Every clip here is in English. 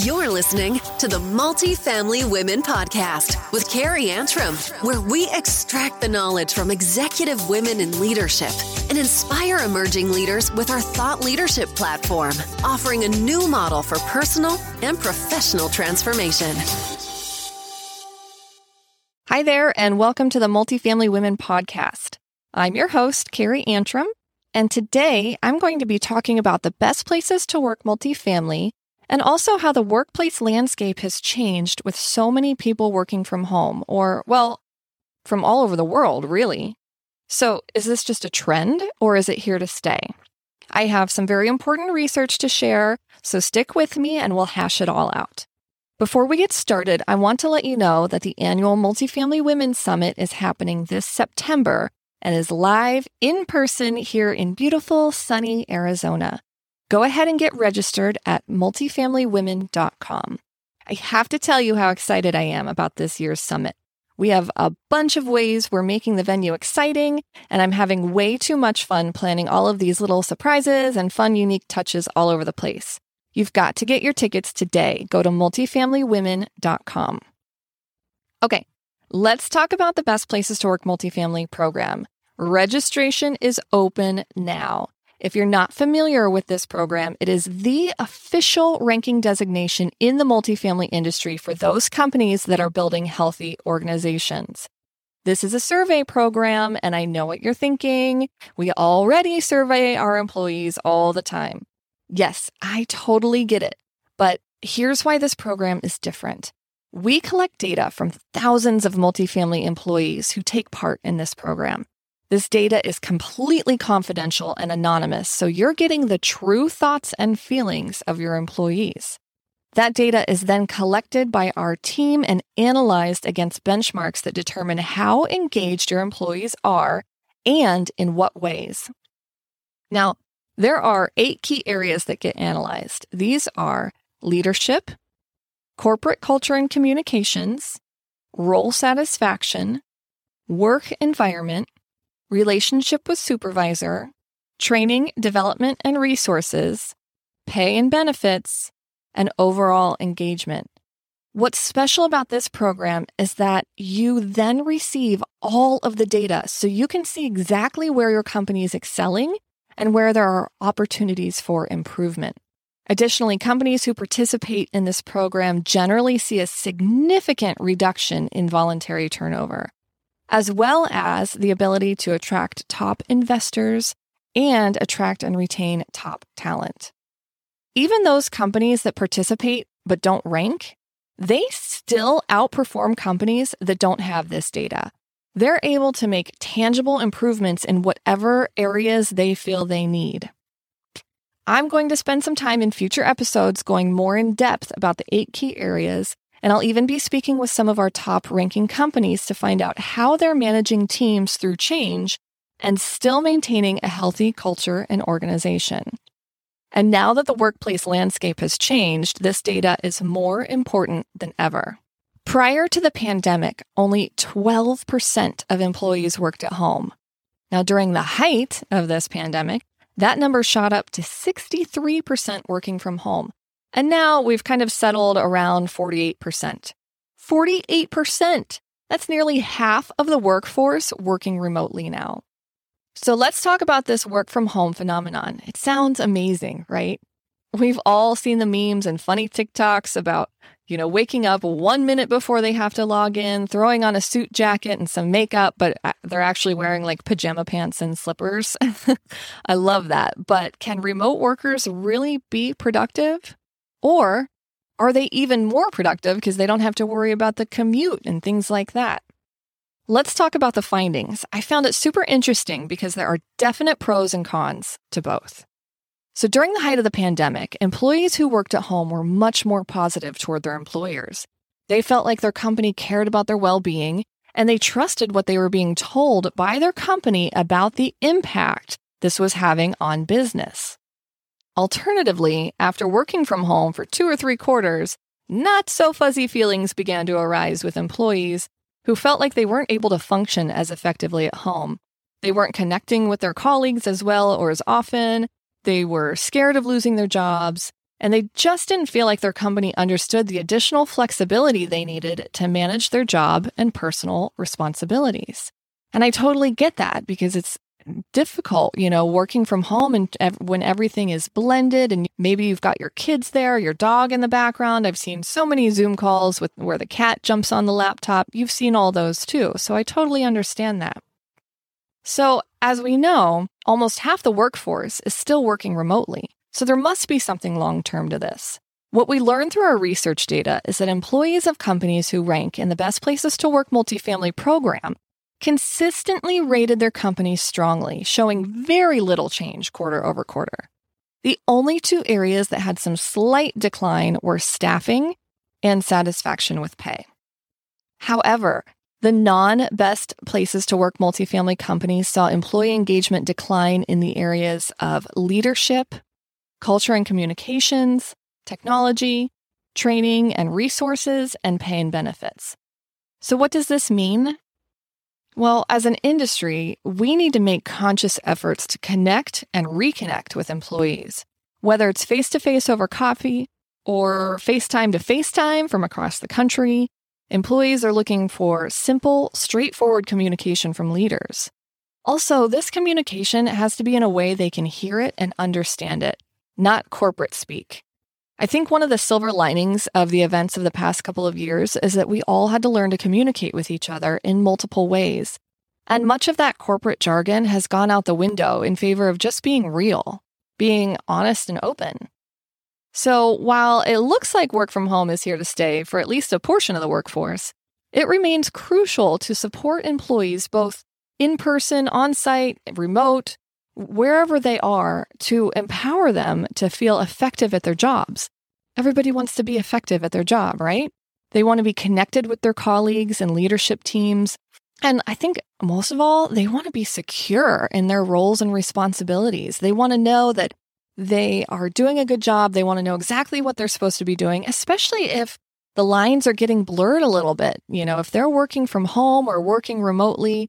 You're listening to the Multifamily Women Podcast with Carrie Antrim, where we extract the knowledge from executive women in leadership and inspire emerging leaders with our thought leadership platform, offering a new model for personal and professional transformation. Hi there, and welcome to the Multifamily Women Podcast. I'm your host, Carrie Antrim, and today I'm going to be talking about the best places to work multifamily and also how the workplace landscape has changed with so many people working from home, or, well, from all over the world, really. So, is this just a trend or is it here to stay? I have some very important research to share, so stick with me and we'll hash it all out. Before we get started, I want to let you know that the annual Multifamily Women's Summit is happening this September and is live in person here in beautiful, sunny Arizona. Go ahead and get registered at multifamilywomen.com. I have to tell you how excited I am about this year's summit. We have a bunch of ways we're making the venue exciting, and I'm having way too much fun planning all of these little surprises and fun, unique touches all over the place. You've got to get your tickets today. Go to multifamilywomen.com. Okay, let's talk about the Best Places to Work Multifamily program. Registration is open now. If you're not familiar with this program, it is the official ranking designation in the multifamily industry for those companies that are building healthy organizations. This is a survey program, and I know what you're thinking. We already survey our employees all the time. Yes, I totally get it. But here's why this program is different. We collect data from thousands of multifamily employees who take part in this program. This data is completely confidential and anonymous, so you're getting the true thoughts and feelings of your employees. That data is then collected by our team and analyzed against benchmarks that determine how engaged your employees are and in what ways. Now, there are eight key areas that get analyzed. These are leadership, corporate culture and communications, role satisfaction, work environment, relationship with supervisor, training, development, and resources, pay and benefits, and overall engagement. What's special about this program is that you then receive all of the data so you can see exactly where your company is excelling and where there are opportunities for improvement. Additionally, companies who participate in this program generally see a significant reduction in voluntary turnover as well as the ability to attract top investors and attract and retain top talent. Even those companies that participate but don't rank, they still outperform companies that don't have this data. They're able to make tangible improvements in whatever areas they feel they need. I'm going to spend some time in future episodes going more in depth about the eight key areas and I'll even be speaking with some of our top ranking companies to find out how they're managing teams through change and still maintaining a healthy culture and organization. And now that the workplace landscape has changed, this data is more important than ever. Prior to the pandemic, only 12% of employees worked at home. Now, during the height of this pandemic, that number shot up to 63% working from home, and now we've kind of settled around 48%. 48%! That's nearly half of the workforce working remotely now. So let's talk about this work from home phenomenon. It sounds amazing, right? We've all seen the memes and funny TikToks about, you know, waking up one minute before they have to log in, throwing on a suit jacket and some makeup, but uh, they're actually wearing like pajama pants and slippers. I love that. But can remote workers really be productive? Or are they even more productive because they don't have to worry about the commute and things like that? Let's talk about the findings. I found it super interesting because there are definite pros and cons to both. So, during the height of the pandemic, employees who worked at home were much more positive toward their employers. They felt like their company cared about their well being and they trusted what they were being told by their company about the impact this was having on business. Alternatively, after working from home for two or three quarters, not so fuzzy feelings began to arise with employees who felt like they weren't able to function as effectively at home. They weren't connecting with their colleagues as well or as often. They were scared of losing their jobs. and they just didn't feel like their company understood the additional flexibility they needed to manage their job and personal responsibilities. And I totally get that because it's difficult, you know, working from home and ev- when everything is blended and maybe you've got your kids there, your dog in the background. I've seen so many Zoom calls with where the cat jumps on the laptop. You've seen all those too. So I totally understand that. So, as we know, almost half the workforce is still working remotely. So there must be something long term to this. What we learned through our research data is that employees of companies who rank in the best places to work multifamily program consistently rated their companies strongly, showing very little change quarter over quarter. The only two areas that had some slight decline were staffing and satisfaction with pay. However, the non best places to work multifamily companies saw employee engagement decline in the areas of leadership, culture and communications, technology, training and resources, and pay and benefits. So, what does this mean? Well, as an industry, we need to make conscious efforts to connect and reconnect with employees, whether it's face to face over coffee or FaceTime to FaceTime from across the country. Employees are looking for simple, straightforward communication from leaders. Also, this communication has to be in a way they can hear it and understand it not corporate speak. I think one of the silver linings of the events of the past couple of years is that we all had to learn to communicate with each other in multiple ways. And much of that corporate jargon has gone out the window in favor of just being real, being honest and open. So while it looks like work from home is here to stay for at least a portion of the workforce, it remains crucial to support employees both in person, on site, remote, wherever they are to empower them to feel effective at their jobs. Everybody wants to be effective at their job, right? They want to be connected with their colleagues and leadership teams. And I think most of all, they want to be secure in their roles and responsibilities. They want to know that they are doing a good job. They want to know exactly what they're supposed to be doing, especially if the lines are getting blurred a little bit. You know, if they're working from home or working remotely,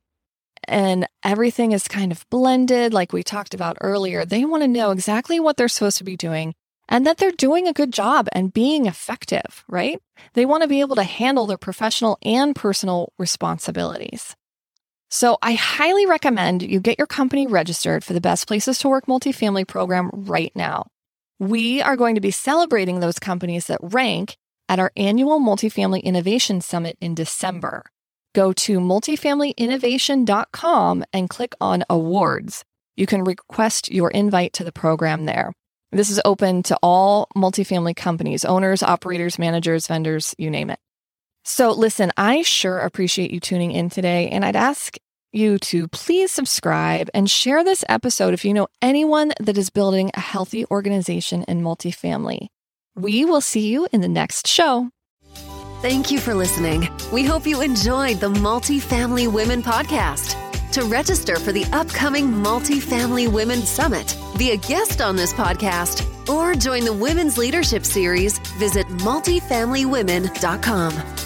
and everything is kind of blended, like we talked about earlier. They want to know exactly what they're supposed to be doing and that they're doing a good job and being effective, right? They want to be able to handle their professional and personal responsibilities. So I highly recommend you get your company registered for the Best Places to Work multifamily program right now. We are going to be celebrating those companies that rank at our annual Multifamily Innovation Summit in December go to multifamilyinnovation.com and click on awards. You can request your invite to the program there. This is open to all multifamily companies, owners, operators, managers, vendors, you name it. So, listen, I sure appreciate you tuning in today, and I'd ask you to please subscribe and share this episode if you know anyone that is building a healthy organization in multifamily. We will see you in the next show. Thank you for listening. We hope you enjoyed the Multifamily Women Podcast. To register for the upcoming Multifamily Women Summit, be a guest on this podcast, or join the Women's Leadership Series, visit multifamilywomen.com.